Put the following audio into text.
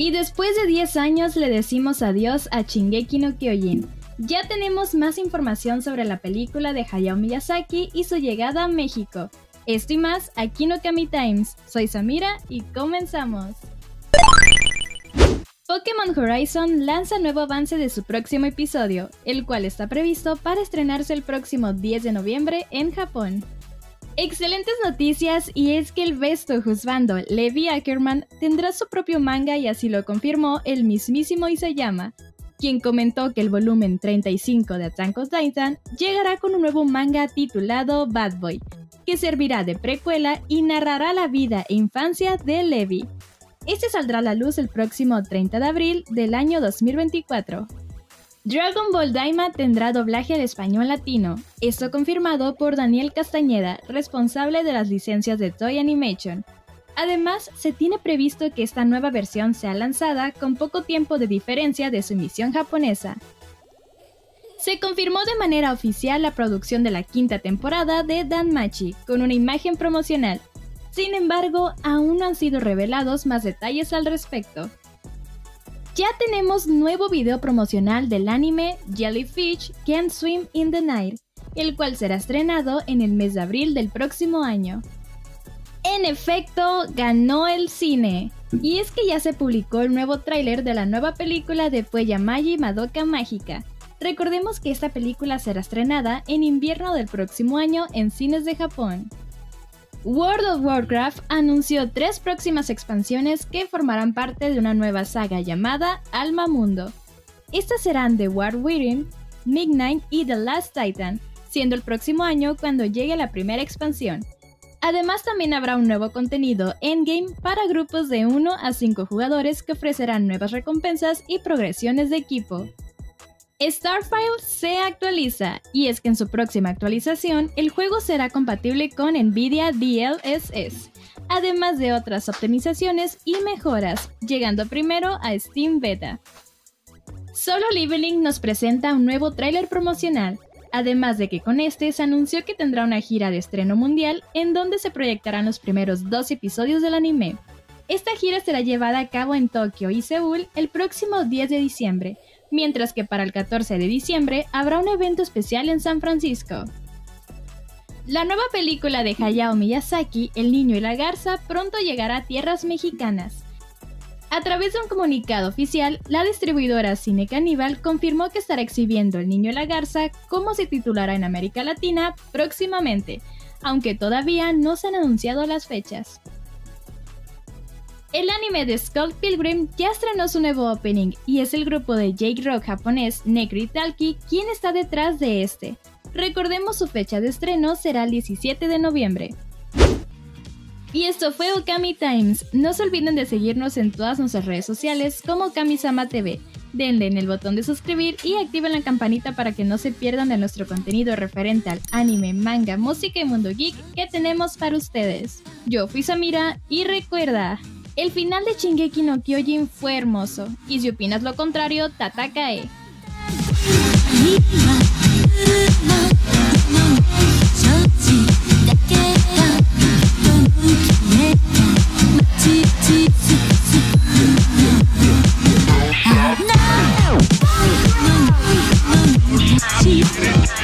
Y después de 10 años le decimos adiós a Shingeki no Kyojin. Ya tenemos más información sobre la película de Hayao Miyazaki y su llegada a México. Esto y más aquí no Kami Times. Soy Samira y comenzamos. Pokémon Horizon lanza nuevo avance de su próximo episodio, el cual está previsto para estrenarse el próximo 10 de noviembre en Japón. Excelentes noticias y es que el besto juzgando Levi Ackerman tendrá su propio manga y así lo confirmó el mismísimo Isayama, quien comentó que el volumen 35 de Attack on Titan llegará con un nuevo manga titulado Bad Boy, que servirá de precuela y narrará la vida e infancia de Levi. Este saldrá a la luz el próximo 30 de abril del año 2024. Dragon Ball Daima tendrá doblaje al español latino, esto confirmado por Daniel Castañeda, responsable de las licencias de Toy Animation. Además, se tiene previsto que esta nueva versión sea lanzada con poco tiempo de diferencia de su emisión japonesa. Se confirmó de manera oficial la producción de la quinta temporada de Danmachi con una imagen promocional. Sin embargo, aún no han sido revelados más detalles al respecto ya tenemos nuevo video promocional del anime Jellyfish Can't Swim in the Night, el cual será estrenado en el mes de abril del próximo año. En efecto, ganó el cine. Y es que ya se publicó el nuevo tráiler de la nueva película de Pueyamagi Madoka Mágica. Recordemos que esta película será estrenada en invierno del próximo año en cines de Japón. World of Warcraft anunció tres próximas expansiones que formarán parte de una nueva saga llamada Alma Mundo. Estas serán The War Within, Midnight y The Last Titan, siendo el próximo año cuando llegue la primera expansión. Además también habrá un nuevo contenido endgame para grupos de 1 a 5 jugadores que ofrecerán nuevas recompensas y progresiones de equipo. Starfile se actualiza y es que en su próxima actualización el juego será compatible con Nvidia DLSS, además de otras optimizaciones y mejoras, llegando primero a Steam Beta. Solo Leveling nos presenta un nuevo tráiler promocional, además de que con este se anunció que tendrá una gira de estreno mundial en donde se proyectarán los primeros dos episodios del anime. Esta gira será llevada a cabo en Tokio y Seúl el próximo 10 de diciembre, mientras que para el 14 de diciembre habrá un evento especial en San Francisco. La nueva película de Hayao Miyazaki, El Niño y la Garza, pronto llegará a tierras mexicanas. A través de un comunicado oficial, la distribuidora Cine Caníbal confirmó que estará exhibiendo El Niño y la Garza como se titulará en América Latina próximamente, aunque todavía no se han anunciado las fechas. El anime de Skull Pilgrim ya estrenó su nuevo opening y es el grupo de Jake Rock japonés Nekri Talki quien está detrás de este. Recordemos su fecha de estreno será el 17 de noviembre. Y esto fue Okami Times. No se olviden de seguirnos en todas nuestras redes sociales como Kamisama TV. Denle en el botón de suscribir y activen la campanita para que no se pierdan de nuestro contenido referente al anime, manga, música y mundo geek que tenemos para ustedes. Yo fui Samira y recuerda, el final de Shingeki no Kyojin fue hermoso, y si opinas lo contrario, Tatakae.